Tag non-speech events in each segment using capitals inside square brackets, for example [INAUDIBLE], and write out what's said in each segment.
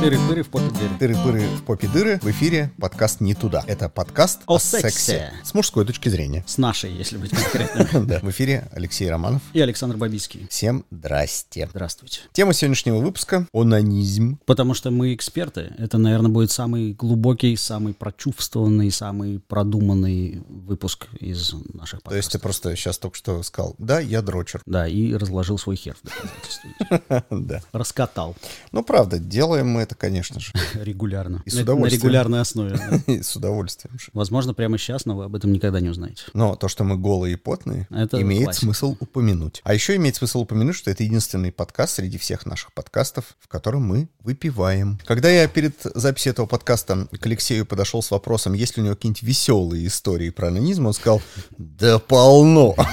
Тыры-пыры в попе дыры. Тыры-пыры в попе дыры. В эфире подкаст «Не туда». Это подкаст О сексе. С мужской точки зрения. С нашей, если быть конкретным. [LAUGHS] Да. В эфире Алексей Романов. И Александр Бабицкий. Всем здрасте. Здравствуйте. Тема сегодняшнего выпуска – онанизм. Потому что мы эксперты. Это, наверное, будет самый глубокий, самый прочувствованный, самый продуманный выпуск из наших То есть ты подкастов. просто сейчас только что сказал, да, я дрочер. Да, и разложил свой хер в доказательство. [LAUGHS] Да. Раскатал Ну, правда, делаем мы это, конечно же, [LAUGHS] регулярно. И с На- На удовольствием. регулярной основе. да. [LAUGHS] с удовольствием. же. Возможно, прямо сейчас, но вы об этом никогда не узнаете. Но то, что мы голые и потные, Это имеет классика. смысл упомянуть. А еще имеет смысл упомянуть, что это единственный подкаст среди всех наших подкастов, в котором мы выпиваем. Когда я перед записью этого подкаста к Алексею подошел с вопросом, есть ли у него какие-нибудь веселые истории про анонизм, он сказал, да полно. [LAUGHS]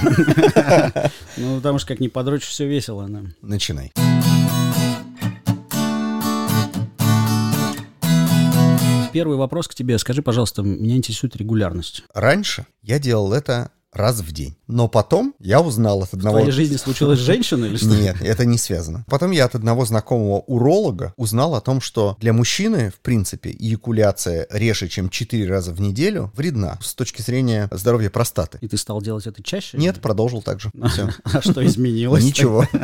Ну, потому что как ни подрочь, все весело. Начинай. Первый вопрос к тебе. Скажи, пожалуйста, меня интересует регулярность. Раньше я делал это раз в день. Но потом я узнал от В одного... твоей жизни случилась женщина или что? Нет, это не связано. Потом я от одного знакомого уролога узнал о том, что для мужчины, в принципе, эякуляция реже, чем 4 раза в неделю, вредна с точки зрения здоровья простаты. И ты стал делать это чаще? Нет, продолжил так же. Всё. [LAUGHS] А что изменилось? Ничего. [LAUGHS]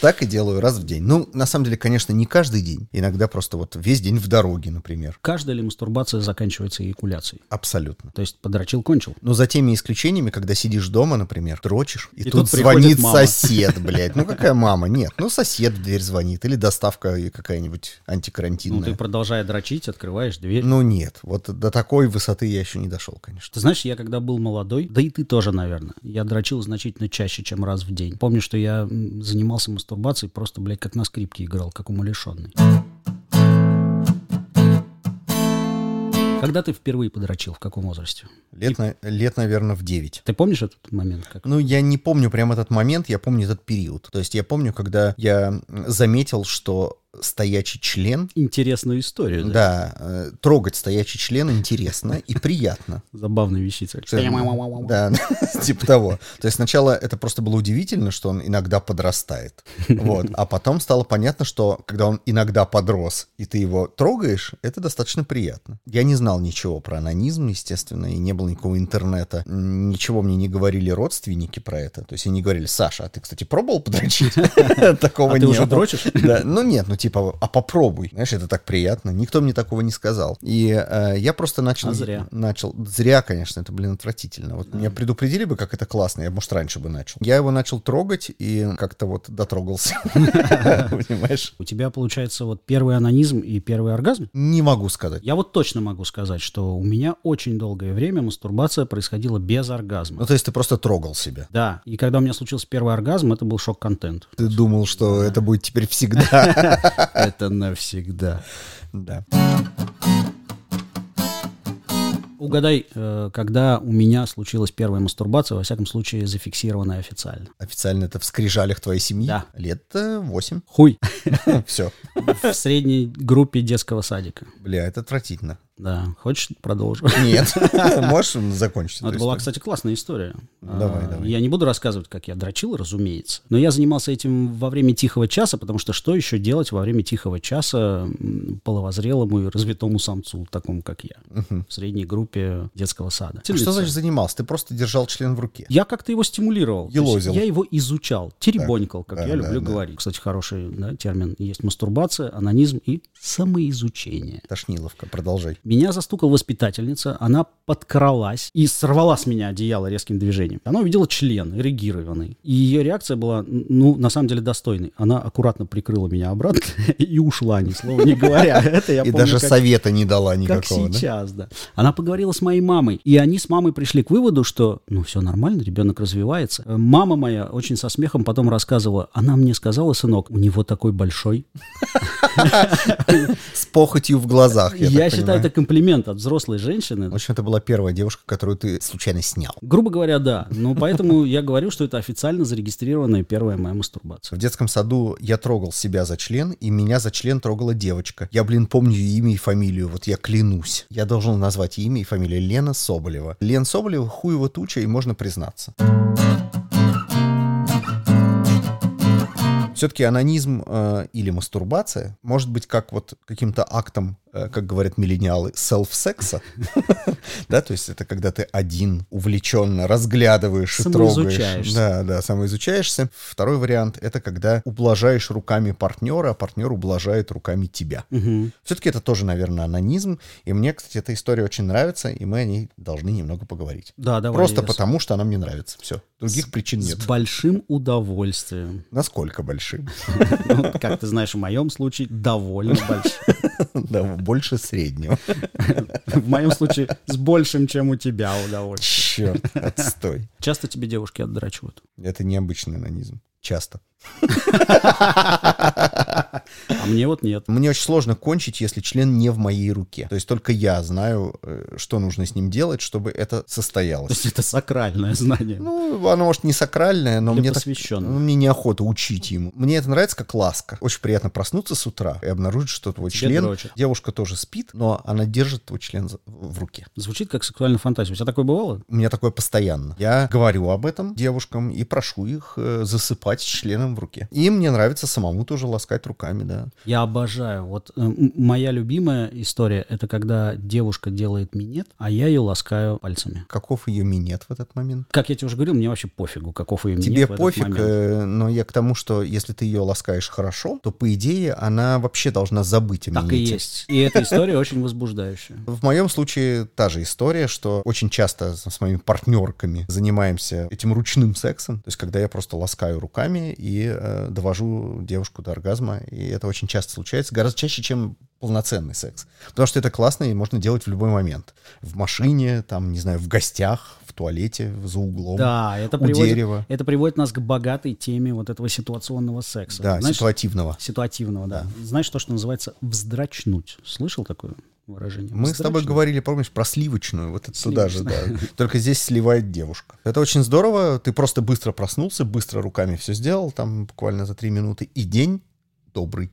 Так и делаю раз в день. Ну, на самом деле, конечно, не каждый день. Иногда просто вот весь день в дороге, например. Каждая ли мастурбация заканчивается эякуляцией? Абсолютно. То есть подрочил, кончил? Но за теми исключениями, когда сидишь дома, например, дрочишь, и, И тут, тут звонит мама. сосед, блядь. Ну какая [LAUGHS] мама? Нет, ну сосед в дверь звонит, или доставка какая-нибудь Ну, антикарантинная. ты продолжая дрочить, открываешь дверь. Ну нет, вот до такой высоты я еще не дошел, конечно. Ты знаешь, я когда был молодой, да и ты тоже, наверное, я дрочил значительно чаще, чем раз в день. Помню, что я занимался мастурбацией, просто, блядь, как на скрипке играл, как умалишенный. Когда ты впервые подрочил, в каком возрасте? Лет, на- лет наверное, в 9. Ты помнишь этот момент? Как? Ну, я не помню прям этот момент, я помню этот период. То есть я помню, когда я заметил, что стоячий член, Интересную историю, да? да, э, трогать стоячий член интересно и приятно. Забавная вещица. Да, [LAUGHS] типа того. То есть сначала это просто было удивительно, что он иногда подрастает. Вот. А потом стало понятно, что когда он иногда подрос, и ты его трогаешь, это достаточно приятно. Я не знал ничего про анонизм, естественно, и не было никакого интернета. Ничего мне не говорили родственники про это. То есть они говорили, Саша, а ты, кстати, пробовал подрочить? [LAUGHS] [LAUGHS] Такого А не ты уже дрочишь? Ну нет, ну типа, а попробуй. Знаешь, это так приятно. Никто мне такого не сказал. И э, я просто начал... А зря. Начал. Зря, конечно, это, блин, отвратительно. Вот меня предупредили бы, как это классно, я, может, раньше бы начал. Я его начал трогать и как-то вот дотрогался. [LAUGHS] [LAUGHS] Понимаешь? У тебя, получается, вот первый анонизм и первый оргазм? Не могу сказать. Я вот точно могу сказать, что у меня очень долгое время мастурбация происходила без оргазма. Ну, то есть ты просто трогал себя. Да, и когда у меня случился первый оргазм, это был шок-контент. Ты думал, что это будет теперь всегда. [LAUGHS] Это навсегда. Да. Угадай, э, когда у меня случилась первая мастурбация, во всяком случае, зафиксированная официально. Официально это в скрижалях твоей семьи? Да. Лет э, восемь. Хуй. [LAUGHS] Все. В средней группе детского садика. Бля, это отвратительно. Да. Хочешь, продолжу? [LAUGHS] Нет. [LAUGHS] Можешь закончить Это была, кстати, классная история. Давай, А, давай. Я не буду рассказывать, как я дрочил, разумеется. Но я занимался этим во время тихого часа, потому что что еще делать во время тихого часа половозрелому и развитому самцу, такому как я, в средней группе детского сада? Что значит занимался? Ты просто держал член в руке. Я как-то его стимулировал. Елозил. Я его изучал, теребонькал, как я люблю говорить. Кстати, хороший термин. Есть мастурбация, анонизм и самоизучение. Тошниловка, продолжай. Меня застукала воспитательница, она подкралась и сорвала с меня одеяло резким движением. Она увидела член эрегированный. И ее реакция была, ну, на самом деле, достойной. Она аккуратно прикрыла меня обратно [LAUGHS] и ушла, ни слова не говоря. [LAUGHS] Это я И помню, даже как- совета не дала как никакого, да? сейчас, да. Она поговорила с моей мамой, и они с мамой пришли к выводу, что, ну, все нормально, ребенок развивается. Э, Мама моя очень со смехом потом рассказывала, она мне сказала, сынок, у него такой большой. [LAUGHS] С похотью в глазах, я, Я, считаю, это комплимент от взрослой женщины. В общем, это была первая девушка, которую ты случайно снял. Грубо говоря, да. Но поэтому я говорю, что это официально зарегистрированная первая моя мастурбация. В детском саду я трогал себя за член, и меня за член трогала девочка. Я, блин, помню имя и фамилию, вот я клянусь. Я должен назвать имя и фамилию Лена Соболева. Лен Соболева хуева туча, и можно признаться. Все-таки анонизм э, или мастурбация может быть как вот каким-то актом э, как говорят миллениалы, селф-секса. [LAUGHS] Да, то есть это когда ты один увлеченно разглядываешь и трогаешь. Да, да, самоизучаешься. Второй вариант — это когда ублажаешь руками партнера, а партнер ублажает руками тебя. Все-таки это тоже, наверное, анонизм. И мне, кстати, эта история очень нравится, и мы о ней должны немного поговорить. Да, давай. Просто потому, что она мне нравится. Все. Других причин нет. С большим удовольствием. Насколько большим? Ну, как ты знаешь, в моем случае довольно большим. Да, больше среднего. [LAUGHS] В моем случае с большим, чем у тебя удовольствие. Черт, отстой. Часто тебе девушки отдрачивают? Это необычный анонизм. Часто. А мне вот нет. Мне очень сложно кончить, если член не в моей руке. То есть только я знаю, э, что нужно с ним делать, чтобы это То состоялось. есть это сакральное знание. Ну, оно, может, не сакральное, но Для мне, так, ну, мне неохота учить ему. Мне это нравится как ласка. Очень приятно проснуться с утра и обнаружить, что твой Тебе член... дрочат. Девушка тоже спит, но она держит твой член в руке. Звучит как сексуальная фантазия. У тебя такое бывало? У меня такое постоянно. Я говорю об этом девушкам и прошу их э, засыпать с членом в руке. И мне нравится самому тоже ласкать руками, да. Я обожаю. Вот э, моя любимая история — это когда девушка делает минет, а я ее ласкаю пальцами. Каков ее минет в этот момент? Как я тебе уже говорил, мне вообще пофигу, каков ее минет Тебе этот пофиг, э, но я к тому, что если ты ее ласкаешь хорошо, то, по идее, она вообще должна забыть о Так и минете. есть. И эта история очень возбуждающая. В моем случае та же история, что очень часто с моими партнерками занимаемся этим ручным сексом. То есть, когда я просто ласкаю руками и э, довожу девушку до оргазма. И это очень часто случается, гораздо чаще, чем полноценный секс. Потому что это классно и можно делать в любой момент. В машине, там, не знаю, в гостях, в туалете, за углом. Да, это у приводит, дерева. это приводит нас к богатой теме вот этого ситуационного секса. Да, Знаешь, ситуативного. ситуативного, да. Знаешь то, что называется вздрачнуть? Слышал такое выражение? Мы с тобой говорили, помнишь, про сливочную, вот это туда же, да. [LAUGHS] Только здесь сливает девушка. Это очень здорово, ты просто быстро проснулся, быстро руками все сделал, там буквально за три минуты, и день добрый.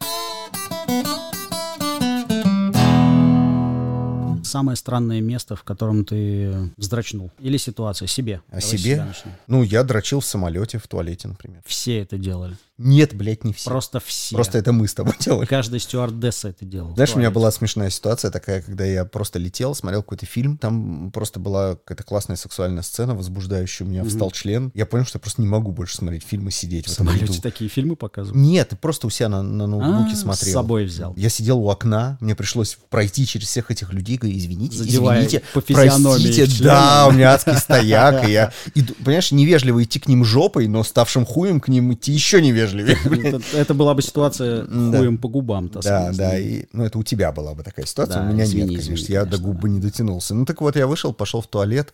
Самое странное место, в котором ты вздрачнул. Или ситуация себе. О Давай себе? Ну, я дрочил в самолете, в туалете, например. Все это делали. Нет, блядь, не все. Просто все. Просто это мы с тобой делали. Каждая стюардесса это делала. Знаешь, у меня была смешная ситуация такая, когда я просто летел, смотрел какой-то фильм, там просто была какая-то классная сексуальная сцена, возбуждающая, у меня встал член. Я понял, что я просто не могу больше смотреть фильмы, сидеть В в этом самолете ряду. такие фильмы показывают. Нет, ты просто у себя на, на ноутбуке А, смотрел. С собой взял. Я сидел у окна, мне пришлось пройти через всех этих людей, говорю, извините, Задевая извините, по простите, да, у меня адский [LAUGHS] стояк, и я, понимаешь, невежливо идти к ним жопой, но ставшим хуем к ним идти еще невежливее. Блин. [LAUGHS] Это, это была бы ситуация Да. хуем по губам. Да, да, и, ну это у тебя была бы такая ситуация, Да, у меня извини, нет, извини, конечно, я до конечно, губ бы не дотянулся. Ну так вот, я вышел, пошел в туалет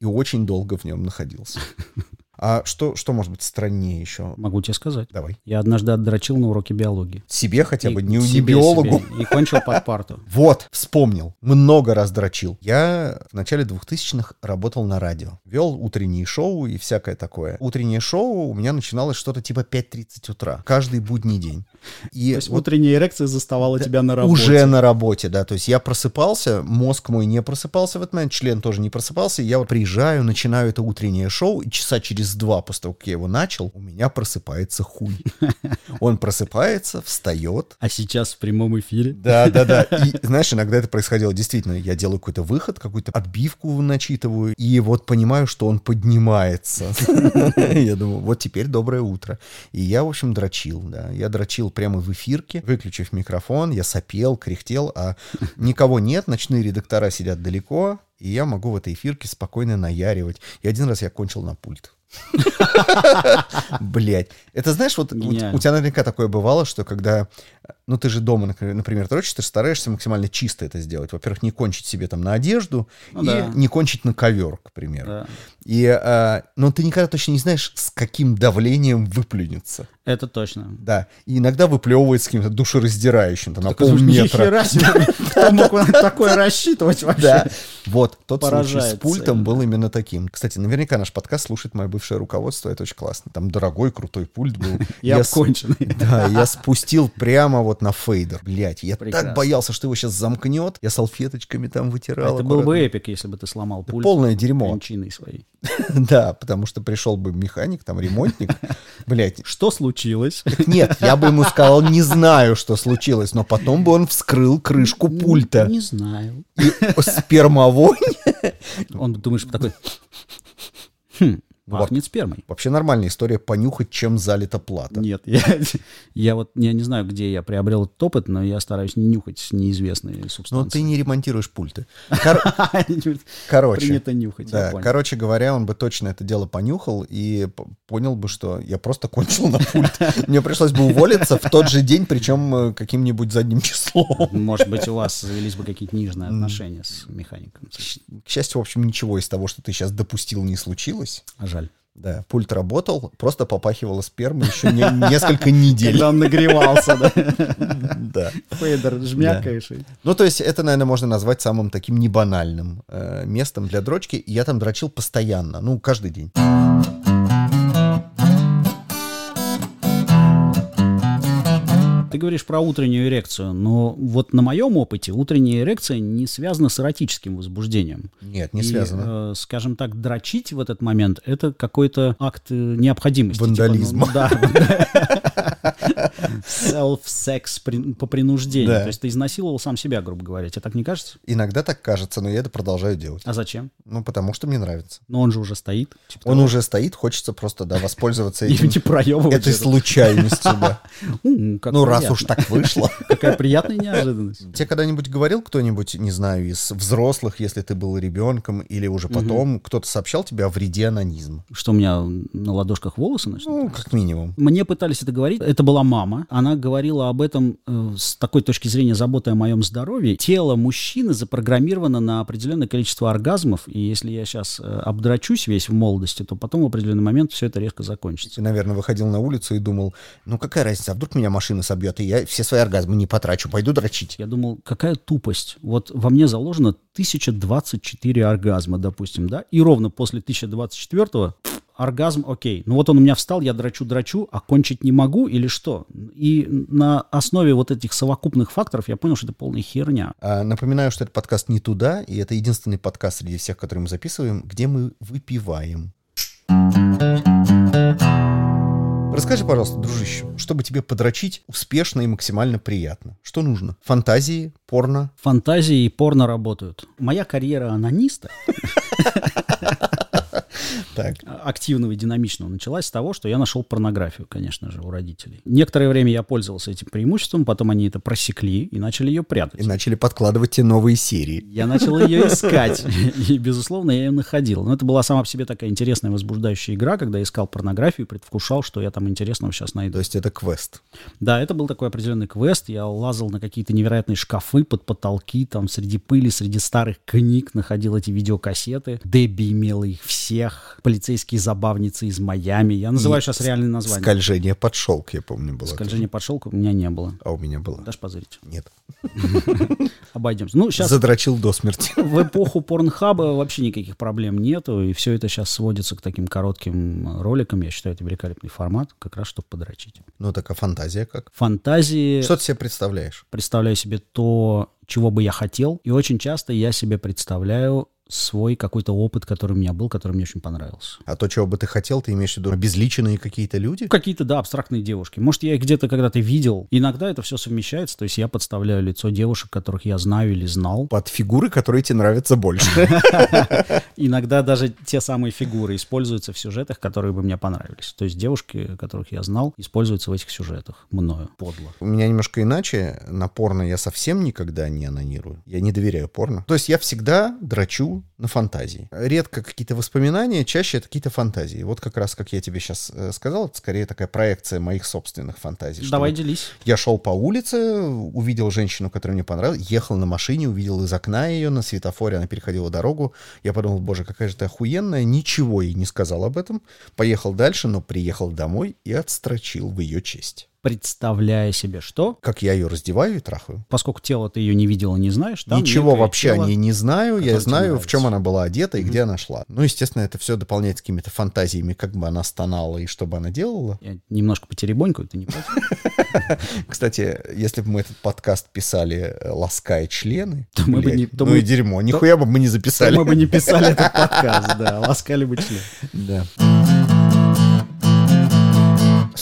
и очень долго в нем находился. [LAUGHS] А что, что может быть страннее еще? Могу тебе сказать. Давай. Я однажды отдрочил на уроке биологии. Себе хотя И бы, не, не себе, биологу. себе. И кончил под парту. [LAUGHS] Вот, вспомнил. Много раз дрочил. Я в начале 2000-х работал на радио. Вел утренние шоу и всякое такое. Утреннее шоу у меня начиналось что-то типа 5.30 утра. Каждый будний день. И То есть вот утренняя эрекция заставала тебя на работе. уже на работе, да. То есть я просыпался, мозг мой не просыпался в этот момент, член тоже не просыпался. и Я вот приезжаю, начинаю это утреннее шоу, и часа через два после того, как я его начал, у меня просыпается хуй. [LAUGHS] Он просыпается, встает, А сейчас в прямом эфире. да, да, да. [LAUGHS] И знаешь, иногда это происходило действительно. Я делаю какой-то выход, какую-то отбивку начитываю, и вот понимаю, что он поднимается. [LAUGHS] Я думаю, вот теперь доброе утро. И я, в общем, дрочил, да. Я дрочил прямо в эфирке, выключив микрофон, я сопел, кряхтел, а никого нет, ночные редактора сидят далеко, и я могу в этой эфирке спокойно наяривать. И один раз я кончил на пульт. [LAUGHS] Блять. Это знаешь, вот у, тебя наверняка такое бывало, что когда, ну ты же дома, например, дрочишь, ты стараешься максимально чисто это сделать. Во-первых, не кончить себе там на одежду Ну и да. не кончить на ковер, к примеру. Да. И, а, но ты никогда точно не знаешь, с каким давлением выплюнется. Это точно. Да. И иногда выплевывает с каким-то душераздирающим, там, на полметра. [LAUGHS] Кто мог на такое рассчитывать вообще? Да. Вот, тот случай с пультом был именно таким. Кстати, наверняка наш подкаст слушает мое бывшее руководство, это очень классно. Там дорогой, крутой пульт был. [LAUGHS] Я обконченный. Да, я спустил прямо вот на фейдер. Блять, я Прекрасно. так боялся, что его сейчас замкнет. Я салфеточками там вытирал. Это был бы аккуратно. эпик, если бы ты сломал пульт. Полное дерьмо. своей. [LAUGHS] Да, потому что пришел бы механик, там ремонтник. [LAUGHS] Блять, Что случилось? нет, я бы ему сказал, не знаю, что случилось, но потом бы он вскрыл крышку пульта. Не знаю. И спермовой. Он думаешь такой, хм, пахнет спермой. Вообще нормальная история понюхать, чем залита плата. Нет, [LAUGHS] я, я вот я не знаю, где я приобрел этот опыт, но я стараюсь не нюхать неизвестные Но субстанции. Ну, ты не ремонтируешь пульты. [LAUGHS] Кор- Принято Короче, нюхать, я да, короче говоря, он бы точно это дело понюхал и понял бы, что я просто кончил на пульт. [LAUGHS] Мне пришлось бы уволиться в тот же день, причем э, каким-нибудь задним числом. Может быть, у вас завелись бы какие-то нежные отношения с механиком. К счастью, в общем, ничего из того, что ты сейчас допустил, не случилось. Жаль. Да, пульт работал, просто попахивало спермой еще не- несколько недель. Когда он нагревался, да? [LAUGHS] Да. Фейдер жмякаешь. и- Ну, то есть это, наверное, можно назвать самым таким небанальным э, местом для дрочки. Я там дрочил постоянно, ну, каждый день. Ты говоришь про утреннюю эрекцию, но вот на моем опыте утренняя эрекция не связана с эротическим возбуждением. Нет, не И, связано. э, скажем так, дрочить в этот момент — это какой-то акт э, необходимости. Типа, Вандализма. ну, да. [LAUGHS] Self-секс при- по принуждению. Да. То есть ты изнасиловал сам себя, грубо говоря. Тебе так не кажется? Иногда так кажется, но я это продолжаю делать. А зачем? Ну, потому что мне нравится. Но он же уже стоит. Типа Он того. уже стоит, хочется просто, да, воспользоваться [LAUGHS] этим, не проебывать этой это. случайностью, да. [LAUGHS] Ну, раз уж так вышло. [LAUGHS] Какая приятная неожиданность. Тебе когда-нибудь говорил кто-нибудь, не знаю, из взрослых, если ты был ребенком, или уже потом, кто-то сообщал тебе о вреде анонизма? Что у меня на ладошках волосы начнут? Ну, как минимум. Мне пытались это говорить. Это была мама. Она говорила об этом э, с такой точки зрения заботы о моем здоровье. Тело мужчины запрограммировано на определенное количество оргазмов. И если я сейчас обдрачусь весь в молодости, то потом в определенный момент все это резко закончится. Ты, наверное, выходил на улицу и думал, ну какая разница, а вдруг меня машина собьет, и я все свои оргазмы не потрачу, пойду дрочить. Я думал, какая тупость. Вот во мне заложено 1024 оргазма, допустим, да? И ровно после 1024 оргазм, окей. Ну вот он у меня встал, я драчу-драчу, а кончить не могу или что? И на основе вот этих совокупных факторов я понял, что это полная херня. А, напоминаю, что это подкаст не туда, и это единственный подкаст среди всех, которые мы записываем, где мы выпиваем. Расскажи, пожалуйста, дружище, чтобы тебе подрочить успешно и максимально приятно. Что нужно? Фантазии, порно? Фантазии и порно работают. Моя карьера анониста [LAUGHS] Так. активного и динамичного началась с того, что я нашел порнографию, конечно же, у родителей. Некоторое время я пользовался этим преимуществом, потом они это просекли и начали ее прятать. И начали подкладывать те новые серии. Я начал ее искать, [LAUGHS] и, безусловно, я ее находил. Но это была сама по себе такая интересная, возбуждающая игра, когда я искал порнографию, предвкушал, что я там интересного сейчас найду. То есть это квест. Да, это был такой определенный квест. Я лазал на какие-то невероятные шкафы под потолки, там среди пыли, среди старых книг находил эти видеокассеты. Дебби имела их всех. Полицейские забавницы из Майами. Я называю И сейчас реальные названия. Скольжение под шелк, я помню, было. Скольжение под шелк у меня не было. А у меня было. Дашь позырить? Нет. [LAUGHS] Обойдемся. Ну, сейчас Задрочил до смерти. [LAUGHS] в эпоху порнхаба вообще никаких проблем нету, и все это сейчас сводится к таким коротким роликам. Я считаю, это великолепный формат, как раз чтобы подрочить. Ну так а фантазия как? Фантазии Что ты себе представляешь? представляю себе то, чего бы я хотел, и очень часто я себе представляю свой какой-то опыт, который у меня был, который мне очень понравился. А то, чего бы ты хотел, ты имеешь в виду обезличенные какие-то люди? Какие-то, да, абстрактные девушки. Может, я их где-то когда-то видел. Иногда это все совмещается, то есть я подставляю лицо девушек, которых я знаю или знал. Под фигуры, которые тебе нравятся больше. [LAUGHS] Иногда даже те самые фигуры используются в сюжетах, которые бы мне понравились. То есть девушки, которых я знал, используются в этих сюжетах мною. Подло. У меня немножко иначе. На порно я совсем никогда не анонирую. Я не доверяю порно. То есть я всегда на фантазии. Редко какие-то воспоминания, чаще это какие-то фантазии. Вот как раз, как я тебе сейчас сказал, это скорее такая проекция моих собственных фантазий. Давай делись. Я шел по улице, увидел женщину, которая мне понравилась, ехал на машине, увидел из окна ее на светофоре, она переходила дорогу. Я подумал, боже, какая же ты охуенная, ничего ей не сказал об этом. Поехал дальше, но приехал домой и отстрочил в ее честь. Представляя себе что? Как я ее раздеваю и трахаю. Поскольку тело ты ее не видела, не знаешь, там Ничего вообще тело- о ней не знаю. Я знаю, в чем она была одета и где она шла. Ну, естественно, это все дополняется какими-то фантазиями, как бы она стонала и что бы она делала. Я немножко потеребонькаю, ты не? [LAUGHS] Кстати, если бы мы этот подкаст писали э, лаская члены, [LAUGHS] То мы бы не- ну и дерьмо, нихуя бы мы не записали. Мы бы не писали этот [LAUGHS] подкаст, да, ласкали бы член. Да.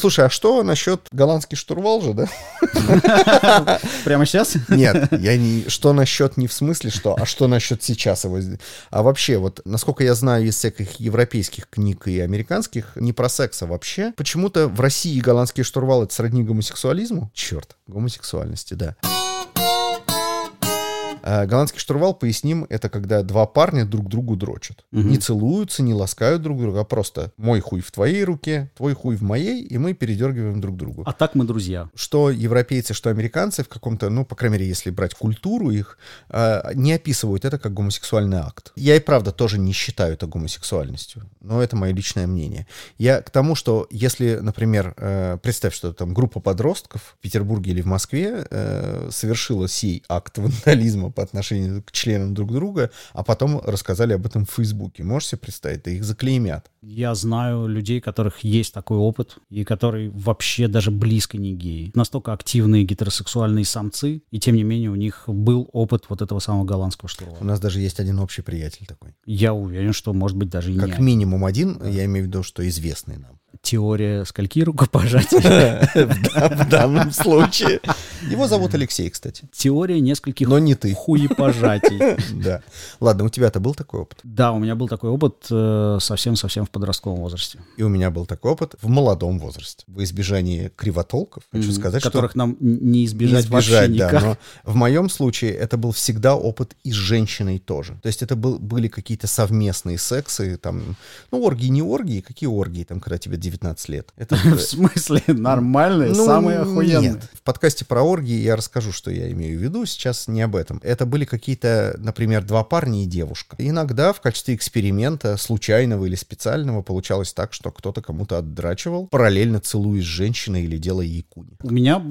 Слушай, а что насчет голландский штурвал же, да? [LAUGHS] Прямо сейчас? Нет, я не... Что насчет не в смысле что, а что насчет сейчас его... А вообще, вот, насколько я знаю из всяких европейских книг и американских, не про секс, а вообще, почему-то в России голландский штурвал — это сродни гомосексуализму? Черт, гомосексуальности, да. А голландский штурвал, поясним, это когда два парня друг другу дрочат. Не целуются, не ласкают друг друга, а просто мой хуй в твоей руке, твой хуй в моей, и мы передергиваем друг другу А так мы друзья. что европейцы, что американцы в каком-то, ну, по крайней мере, если брать культуру их, э, не описывают это как гомосексуальный акт. Я и правда тоже не считаю это гомосексуальностью, но это мое личное мнение. Я к тому, что если, например, э, представь, что там группа подростков в Петербурге или в Москве э, совершила сей акт вандализма по отношению к членам друг друга, а потом рассказали об этом в Фейсбуке. Можешь себе представить? Да их заклеймят. Я знаю людей, у которых есть такой опыт, и которые вообще даже близко не геи. Настолько активные гетеросексуальные самцы, и тем не менее у них был опыт вот этого самого голландского У штурвала. нас даже есть один общий приятель такой. Я уверен, что может быть даже и Как не минимум один, я имею в виду, что известный нам. Теория скольки рукопожатий. [LAUGHS] В данном случае. Его зовут Алексей, кстати. Теория нескольких Но не ты. хуепожатий. [LAUGHS] Да. Ладно, у тебя-то был такой опыт? Да, у меня был такой опыт э, совсем-совсем в подростковом возрасте. И у меня был такой опыт в молодом возрасте. В избежании кривотолков, хочу сказать, которых что... нам н- не избежать, вообще никак. но в моем случае это был всегда опыт и с женщиной тоже. То есть это был, были какие-то совместные сексы, там, ну, оргии не оргии, какие оргии, там, когда тебе 19 лет. [LAUGHS] Это, В смысле, нормальные, Ну, самые охуенные. Нет. В подкасте про оргии я расскажу, что я имею в виду. Сейчас не об этом. Это были какие-то, например, два парня и девушка. Иногда в качестве эксперимента, случайного или специального, получалось так, что кто-то кому-то отдрачивал, параллельно целуясь с женщиной или делая ей куни. У меня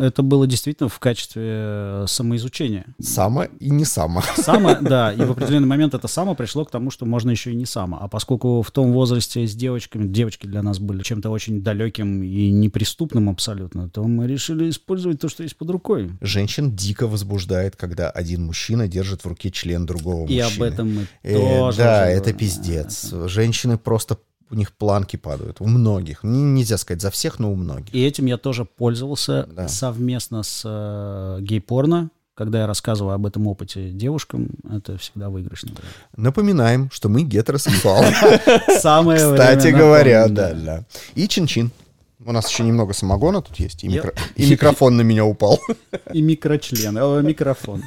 это было действительно в качестве э, самоизучения. Само и не само. [LAUGHS] Само, [LAUGHS] да, и в определенный момент это само пришло к тому, что можно еще и не само. А поскольку в том возрасте с девочками, девочки для нас были чем-то очень далеким и неприступным абсолютно, то мы решили использовать то, что есть под рукой. Женщин дико возбуждает, когда один мужчина держит в руке член другого И мужчины. об этом мы Э, тоже да, это говорим. пиздец. Женщины просто у них планки падают. У многих. Нельзя сказать за всех, но у многих. И этим я тоже пользовался Да. совместно с э, гей-порно. Когда я рассказываю об этом опыте девушкам, это всегда выигрышно. Напоминаем, что мы гетеросексуалы. [LAUGHS] Самое Кстати говоря, да, да. И чин-чин. У нас еще немного самогона тут есть, и, Я- микро- и микрофон на меня упал. [LAUGHS] И микрочлен, э, микрофон.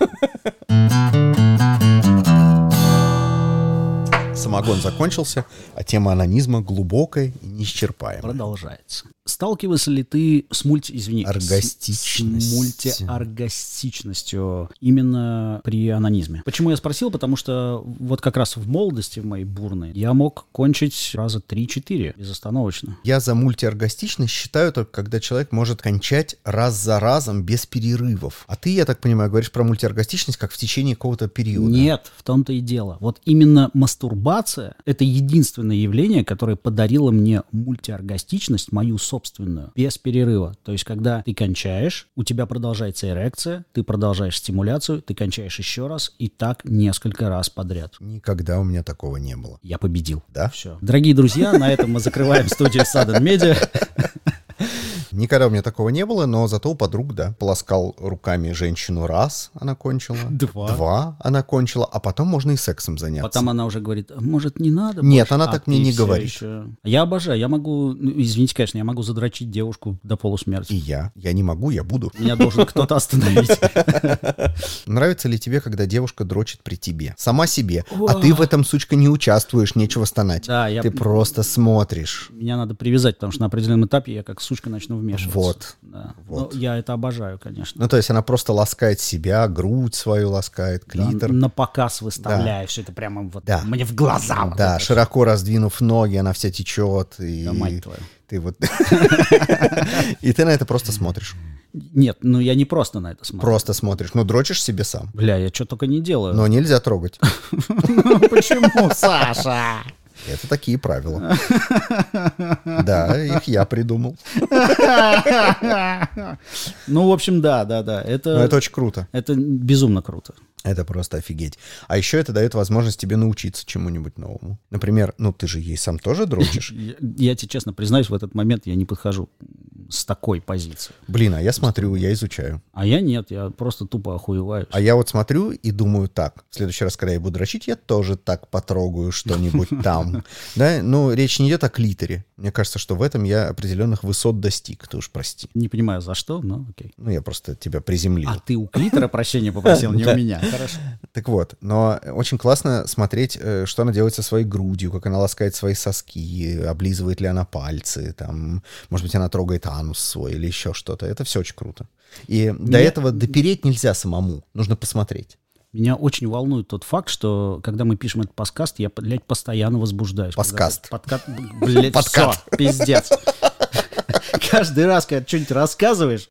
Самогон закончился, а тема анонизма глубокая и неисчерпаемая. Продолжается. Сталкивался ли ты с мульти... Извини. с- Оргастичностью. С мультиоргастичностью именно при анонизме. Почему я спросил? Потому что вот как раз в молодости в моей бурной я мог кончить раза 3-4 безостановочно. Я за мультиоргастичность считаю только, когда человек может кончать раз за разом без перерывов. А ты, я так понимаю, говоришь про мультиоргастичность как в течение какого-то периода. Нет, в том-то и дело. Вот именно мастурбация — это единственное явление, которое подарило мне мультиоргастичность, мою собственную, без перерыва. То есть, когда ты кончаешь, у тебя продолжается эрекция, ты продолжаешь стимуляцию, ты кончаешь еще раз, и так несколько раз подряд. Никогда у меня такого не было. Я победил. Да? Все. Дорогие друзья, на этом мы закрываем студию Sudden Media. Никогда у меня такого не было, но зато у подруг, да. Полоскал руками женщину раз, она кончила. Два. Два она кончила, а потом можно и сексом заняться. Потом она уже говорит, «А может, не надо Нет, больше?» она А так мне не говорит. еще- Я обожаю, я могу, ну, извините, конечно, я могу задрочить девушку до полусмерти. И я. Я не могу, я буду. Меня должен кто-то остановить. [LAUGHS] Нравится ли тебе, когда девушка дрочит при тебе? Сама себе. А ты в этом, сучка, не участвуешь, нечего стонать. Да, я- Ты просто смотришь. Меня надо привязать, потому что на определенном этапе я как сучка начну вмешиваться. Вот. Да. Вот. Ну, я это обожаю, конечно. Ну, то есть она просто ласкает себя, грудь свою ласкает, Да, клитор. на показ выставляю все это прямо вот Да. мне в глаза. вот Да, это широко раздвинув ноги, она вся течет. И Да, мать твою. ты вот... [LAUGHS] И ты на это просто смотришь. Нет, ну я не просто на это смотрю. Просто смотришь. Ну, дрочишь себе сам. Бля, я что только не делаю. Но нельзя трогать. [LAUGHS] Почему, Саша? Это такие правила. [LAUGHS] Да, их я придумал. Ну, в общем, да, да, да. Это, это очень круто. это безумно круто. Это просто офигеть. А еще это дает возможность тебе научиться чему-нибудь новому. Например, ну ты же ей сам тоже дрочишь. [LAUGHS] Я, тебе честно признаюсь, в этот момент я не подхожу с такой позиции. Блин, а я смотрю, я изучаю. А я нет, я просто тупо охуеваю. А я вот смотрю и думаю так. В следующий раз, когда я буду дрочить, я тоже так потрогаю что-нибудь [LAUGHS] там. Да, ну речь не идет о клиторе. Мне кажется, что в этом я определенных высот достиг. Ты уж прости. Не понимаю, за что, но окей. Ну, я просто тебя приземлил. А ты у клитора прощения попросил, не у [LAUGHS] меня. Хорошо. Так вот, но очень классно смотреть, э, что она делает со своей грудью, как она ласкает свои соски, облизывает ли она пальцы, там, может быть, она трогает анус свой или еще что-то. Это все очень круто. И до Мне- этого допереть нельзя самому, нужно посмотреть. Меня очень волнует тот факт, что когда мы пишем этот подкаст, я, блядь, постоянно возбуждаюсь. Подкаст. Подкаст. Блядь, Подкат. всё, пиздец. [LAUGHS] Каждый раз, когда что-нибудь рассказываешь,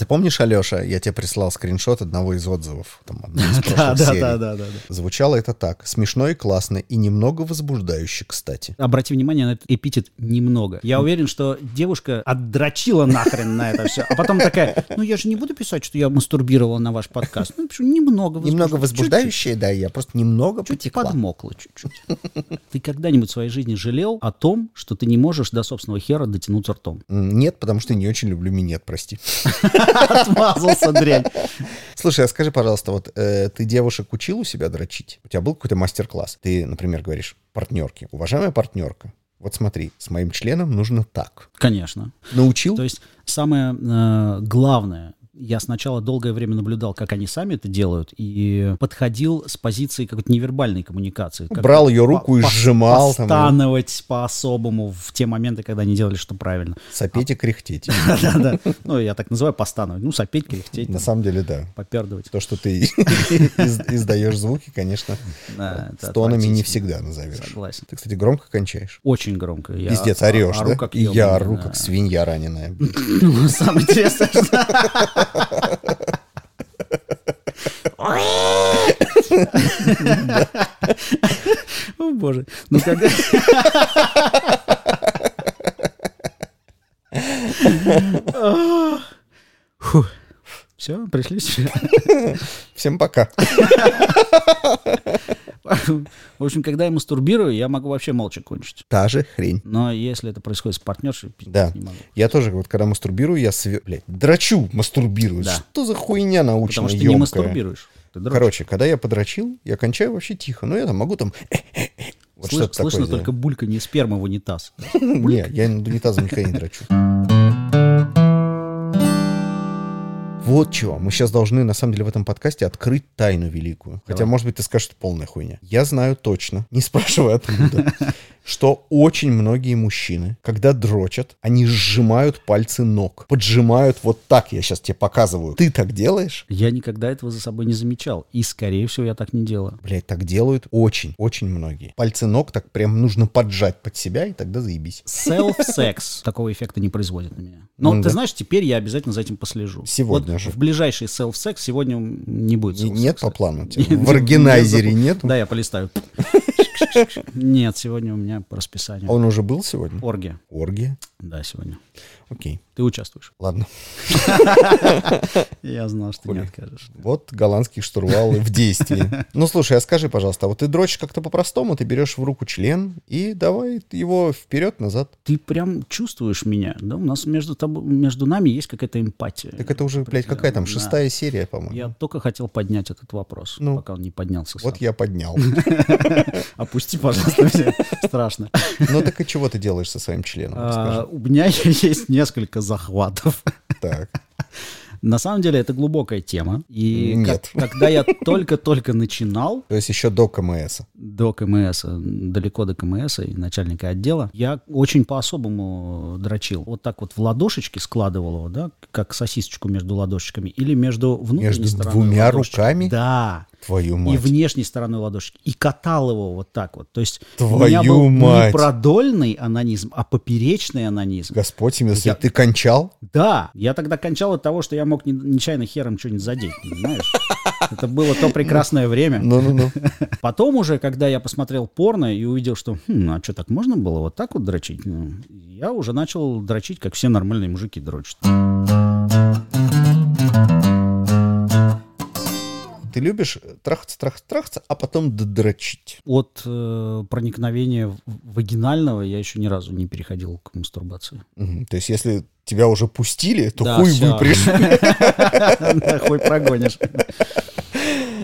ты помнишь, Алеша, я тебе прислал скриншот одного из отзывов, там, из [LAUGHS] да, да, да, да, да. Звучало это так. Смешно и классно, и немного возбуждающе, кстати. Обрати внимание на этот эпитет «немного». Я уверен, что девушка отдрочила нахрен на это все, а потом такая, ну я же не буду писать, что я мастурбировала на ваш подкаст. Ну, пишу, немного Немного возбужд- возбуждающее, да, я просто немного чуть подмокла чуть-чуть. Ты когда-нибудь в своей жизни жалел о том, что ты не можешь до собственного хера дотянуться ртом? Нет, потому что не очень люблю минет, прости. [LAUGHS] [LAUGHS] Отмазался, дрянь. Слушай, а скажи, пожалуйста, вот э, ты девушек учил у себя дрочить? У тебя был какой-то мастер-класс? Ты, например, говоришь партнерке. Уважаемая партнерка, вот смотри, с моим членом нужно так. Конечно. Научил? То есть самое э, главное, я сначала долгое время наблюдал, как они сами это делают, и подходил с позиции какой-то невербальной коммуникации. Как Брал ее руку и по- сжимал, там, Постановать по-особому в те моменты, когда они делали что правильно. сопеть и кряхтеть. [LAUGHS] Да-да. Ну, я так называю постановать. Ну, сопеть, кряхтеть, На самом деле, да. попердывать. То, что ты [LAUGHS] из- издаешь звуки, конечно, Да, это с тонами не всегда назовешь. Согласен. Ты, кстати, громко кончаешь. Очень громко. Пиздец, орешь, да? И я ору, как свинья раненая. [LAUGHS] Ну, самое интересное. О, боже. Ну, когда... Все, пришли. Всем пока. [LAUGHS] В общем, когда я мастурбирую, я могу вообще молча кончить. Та же хрень. Но если это происходит с партнершей, Да. не могу. Я тоже, вот когда мастурбирую, я све... Блядь, драчу, мастурбирую. Да. Что за хуйня научная, Потому что ты не мастурбируешь. Ты дрочишь. Короче, когда я подрочил, я кончаю вообще тихо. Ну, я там могу там... Вот Слыш- что-то такое слышно сделать. только бульканье спермы в унитаз. [LAUGHS] Не, я унитазом никогда не дрочу. Вот чего. Мы сейчас должны, на самом деле, в этом подкасте открыть тайну великую. Хотя, Давай. может быть, ты скажешь, что полная хуйня. Я знаю точно, не спрашивай откуда, [LAUGHS] что очень многие мужчины, когда дрочат, они сжимают пальцы ног. Поджимают вот так, я сейчас тебе показываю. Ты так делаешь? Я никогда этого за собой не замечал. И, скорее всего, я так не делаю. Блять, так делают очень, очень многие. Пальцы ног так прям нужно поджать под себя, и тогда заебись. Self-секс [LAUGHS] такого эффекта не производит на меня. Но Ну ты да. знаешь, теперь я обязательно за этим послежу. Сегодня Вот же. В ближайший self-секс сегодня не будет. Нет по плану? [LAUGHS] В органайзере нет? Да, я полистаю. [LAUGHS] Нет, сегодня у меня по расписанию. Он уже был сегодня? Оргия. Оргия? Да, сегодня. Окей, Ты участвуешь. ладно. Я знал, что не откажешь. Вот голландские штурвалы в действии. Ну, слушай, а скажи, пожалуйста, а вот ты дрочишь как-то по-простому, ты берешь в руку член и давай его вперед-назад. Ты прям чувствуешь меня, да? У нас между, тобой, между нами есть какая-то эмпатия. Так это уже, блядь, какая там, шестая серия, по-моему. Я только хотел поднять этот вопрос, Ну. пока он не поднялся. Вот я поднял. [LAUGHS] Опусти, пожалуйста, страшно. Ну так и чего ты делаешь со своим членом? А. У меня [LAUGHS] есть несколько захватов. Так. На самом деле это глубокая тема. И Нет. как- когда я только-только начинал, То есть еще до КМС. до КМС, далеко до КМС и начальника отдела, я очень по-особому дрочил. Вот так вот в ладошечки складывал его, да, как сосисочку между ладошечками, или между внутренней Между стороной двумя ладошечки. руками? Да. Твою И мать. внешней стороной ладошки. И катал его вот так вот. То есть у Твою меня был мать. не продольный анонизм, а поперечный анонизм. Господь милостив, Я- ты кончал? Да, я тогда кончал от того, что я мог не- нечаянно хером что-нибудь задеть, понимаешь? Это было то прекрасное время. Ну-ну-ну. [LAUGHS] Потом уже, когда я посмотрел порно и увидел, что, «Хм, а что, так можно было вот так вот дрочить? Ну, Я уже начал дрочить, как все нормальные мужики дрочат. Ты любишь трахаться, трахаться, трахаться, а потом дрочить. От э, проникновения вагинального я еще ни разу не переходил к мастурбации. Мгм. То есть, если тебя уже пустили, то Да, хуй всё. выпрешь. [LAUGHS] Хуй прогонишь.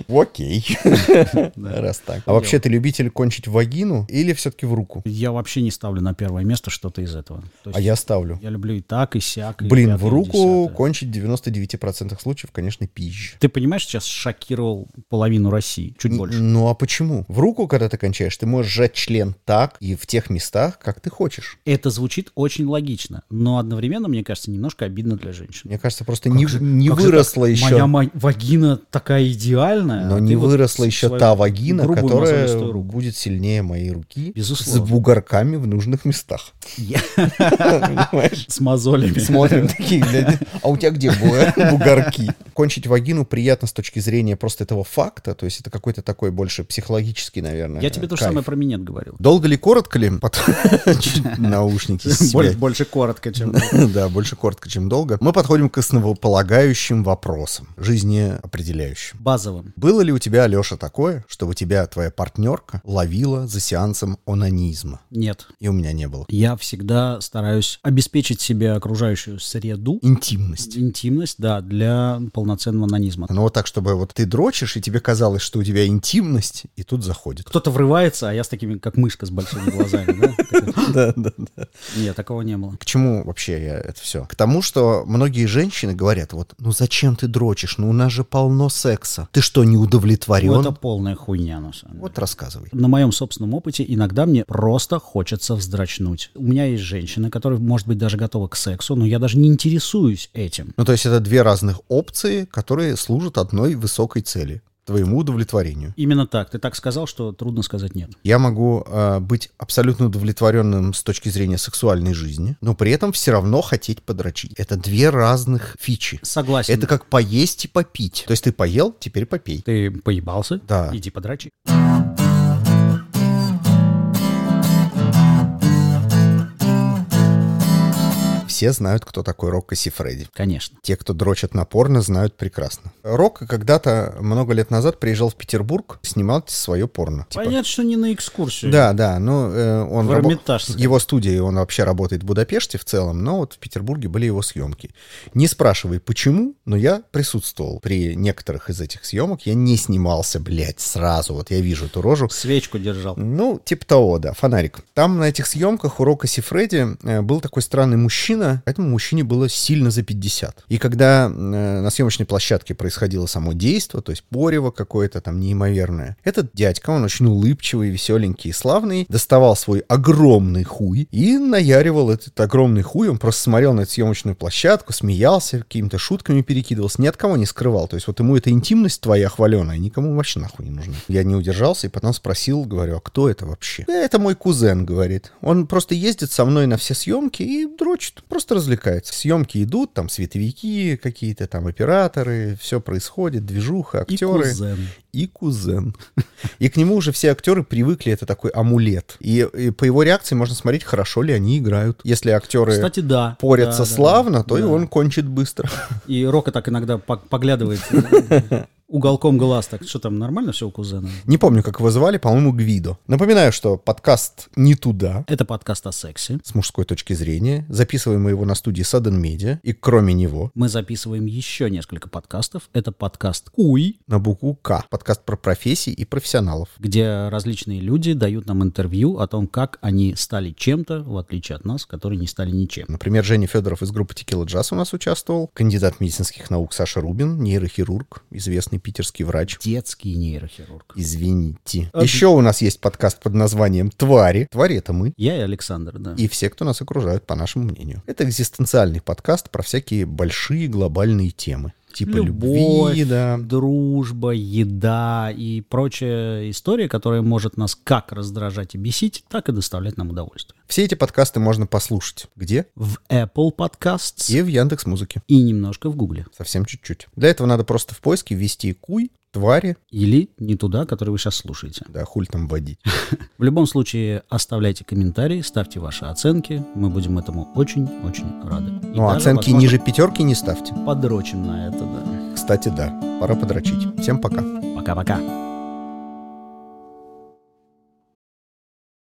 Окей. [LAUGHS] Раз так. А вообще ты любитель кончить в вагину или все-таки в руку? Я вообще не ставлю на первое место что-то из этого. А я ставлю. я люблю и так, и сяк. и Блин, в руку кончить в 99% случаев, конечно, пизжи. Ты понимаешь, сейчас шокировал половину России, чуть больше. Ну а почему? В руку, когда ты кончаешь, ты можешь сжать член так и в тех местах, как ты хочешь. Это звучит очень логично, но одновременно, мне кажется, немножко обидно для женщин. Мне кажется, просто не, выросла еще. Моя вагина такая идеальная. Но а не вот выросла с- еще та вагина, которая будет сильнее моей руки Безусловно. с бугорками в нужных местах. [LAUGHS] С мозолями. Смотрим такие, а у тебя где бу- [LAUGHS] бугорки? Кончить вагину приятно с точки зрения просто этого факта, то есть это какой-то такой больше психологический, наверное, Я тебе то же самое про минет говорил. Долго ли, коротко ли? [LAUGHS] Наушники. Больше коротко, чем... Да, больше коротко, чем долго. Мы подходим к основополагающим вопросам, жизнеопределяющим. Базовым. Было ли у тебя, Алеша, такое, что у тебя твоя партнерка ловила за сеансом онанизма? Нет. И у меня не было. Я всегда стараюсь обеспечить себе окружающую среду, Интимность. интимность, да, для полноценного анонизма. Ну вот так, чтобы вот ты дрочишь, и тебе казалось, что у тебя интимность, и тут заходит. Кто-то врывается, а я с такими, как мышка с большими глазами, да? [LAUGHS] Да, да, да. Нет, такого не было. К чему вообще я это все? К тому, что многие женщины говорят, вот, ну зачем ты дрочишь? Ну у нас же полно секса. Ты что, не удовлетворен? Ну, это полная хуйня, на самом деле. Вот рассказывай. На моем собственном опыте иногда мне просто хочется вздрачнуть. У меня есть женщина, которая, может быть, даже готова к сексу, но я даже не интересуюсь этим. Ну то есть это две разных опции, которые служат одной высокой цели твоему удовлетворению. Именно так. Ты так сказал, что трудно сказать нет. Я могу э, быть абсолютно удовлетворенным с точки зрения сексуальной жизни, но при этом все равно хотеть подрочить. Это две разных фичи. Согласен. Это как поесть и попить. То есть ты поел, теперь попей. Ты поебался? Да. Иди подрачи. Все знают, кто такой Рокко Сифреди. Конечно. Те, кто дрочат на порно, знают прекрасно. Рокко когда-то, много лет назад, приезжал в Петербург, снимал свое порно. Типа, Понятно, что не на экскурсию. Да, да, ну э, он В рабо- Эрмитаж, его студия, он вообще работает в Будапеште в целом, но вот в Петербурге были его съемки. Не спрашивай, почему, но я присутствовал при некоторых из этих съемок. Я не снимался, блядь, сразу. Вот я вижу эту рожу. Свечку держал. Ну, типа того, да, фонарик. Там на этих съемках у Рока Сифреди э, был такой странный мужчина, этому мужчине было сильно за 50. И когда э, на съемочной площадке происходило само действо, то есть порево какое-то там неимоверное, этот дядька, он очень улыбчивый, веселенький и славный, доставал свой огромный хуй и наяривал этот огромный хуй, он просто смотрел на эту съемочную площадку, смеялся, какими-то шутками перекидывался, ни от кого не скрывал. То есть вот ему эта интимность твоя хваленая никому вообще нахуй не нужна. Я не удержался и потом спросил, говорю, а кто это вообще? «Э, Это мой кузен, говорит. Он просто ездит со мной на все съемки и дрочит, просто развлекается. Съемки идут, там световики какие-то, там операторы, все происходит, движуха, И актеры кузен. и кузен. И к нему уже все актеры привыкли, это такой амулет. И, и по его реакции можно смотреть, хорошо ли они играют. Если актеры Кстати, да. порятся Да, славно, да. то и Да. он кончит быстро. И Рока так иногда по- поглядывает [LAUGHS] уголком глаз. Так что там, нормально все у кузена? Не помню, как его звали, по-моему, Гвидо. Напоминаю, что подкаст «Не туда» Это подкаст о сексе. с мужской точки зрения. Записываем мы его на студии Sudden Media. И кроме него, Мы записываем еще несколько подкастов. Это подкаст «Куй», на букву «К». Подкаст про профессии и профессионалов. где различные люди дают нам интервью о том, как они стали чем-то, в отличие от нас, которые не стали ничем. Например, Женя Федоров из группы Текила Джаз у нас участвовал. Кандидат медицинских наук Саша Рубин, нейрохирург, известный питерский врач. Детский нейрохирург. Извините. А, Еще у нас есть подкаст под названием «Твари». Твари — это мы. Я и Александр, да. И все, кто нас окружают, по нашему мнению. Это экзистенциальный подкаст про всякие большие глобальные темы. Типа Любовь, любви, да. дружба, еда и прочая история, которая может нас как раздражать и бесить, так и доставлять нам удовольствие. Все эти подкасты можно послушать. Где? В Apple Podcasts И в Яндекс Музыке. и немножко в Гугле. Совсем чуть-чуть. Для этого надо просто в поиске ввести куй, твари, Или не туда, который вы сейчас слушаете. да, хуль там вводить. [LAUGHS] В любом случае, оставляйте комментарии, ставьте ваши оценки. Мы будем этому очень-очень рады. И Ну, а даже, оценки возможно, ниже пятерки не ставьте. Подрочим на это, да. Кстати, да, пора подрочить. Всем пока. Пока-пока.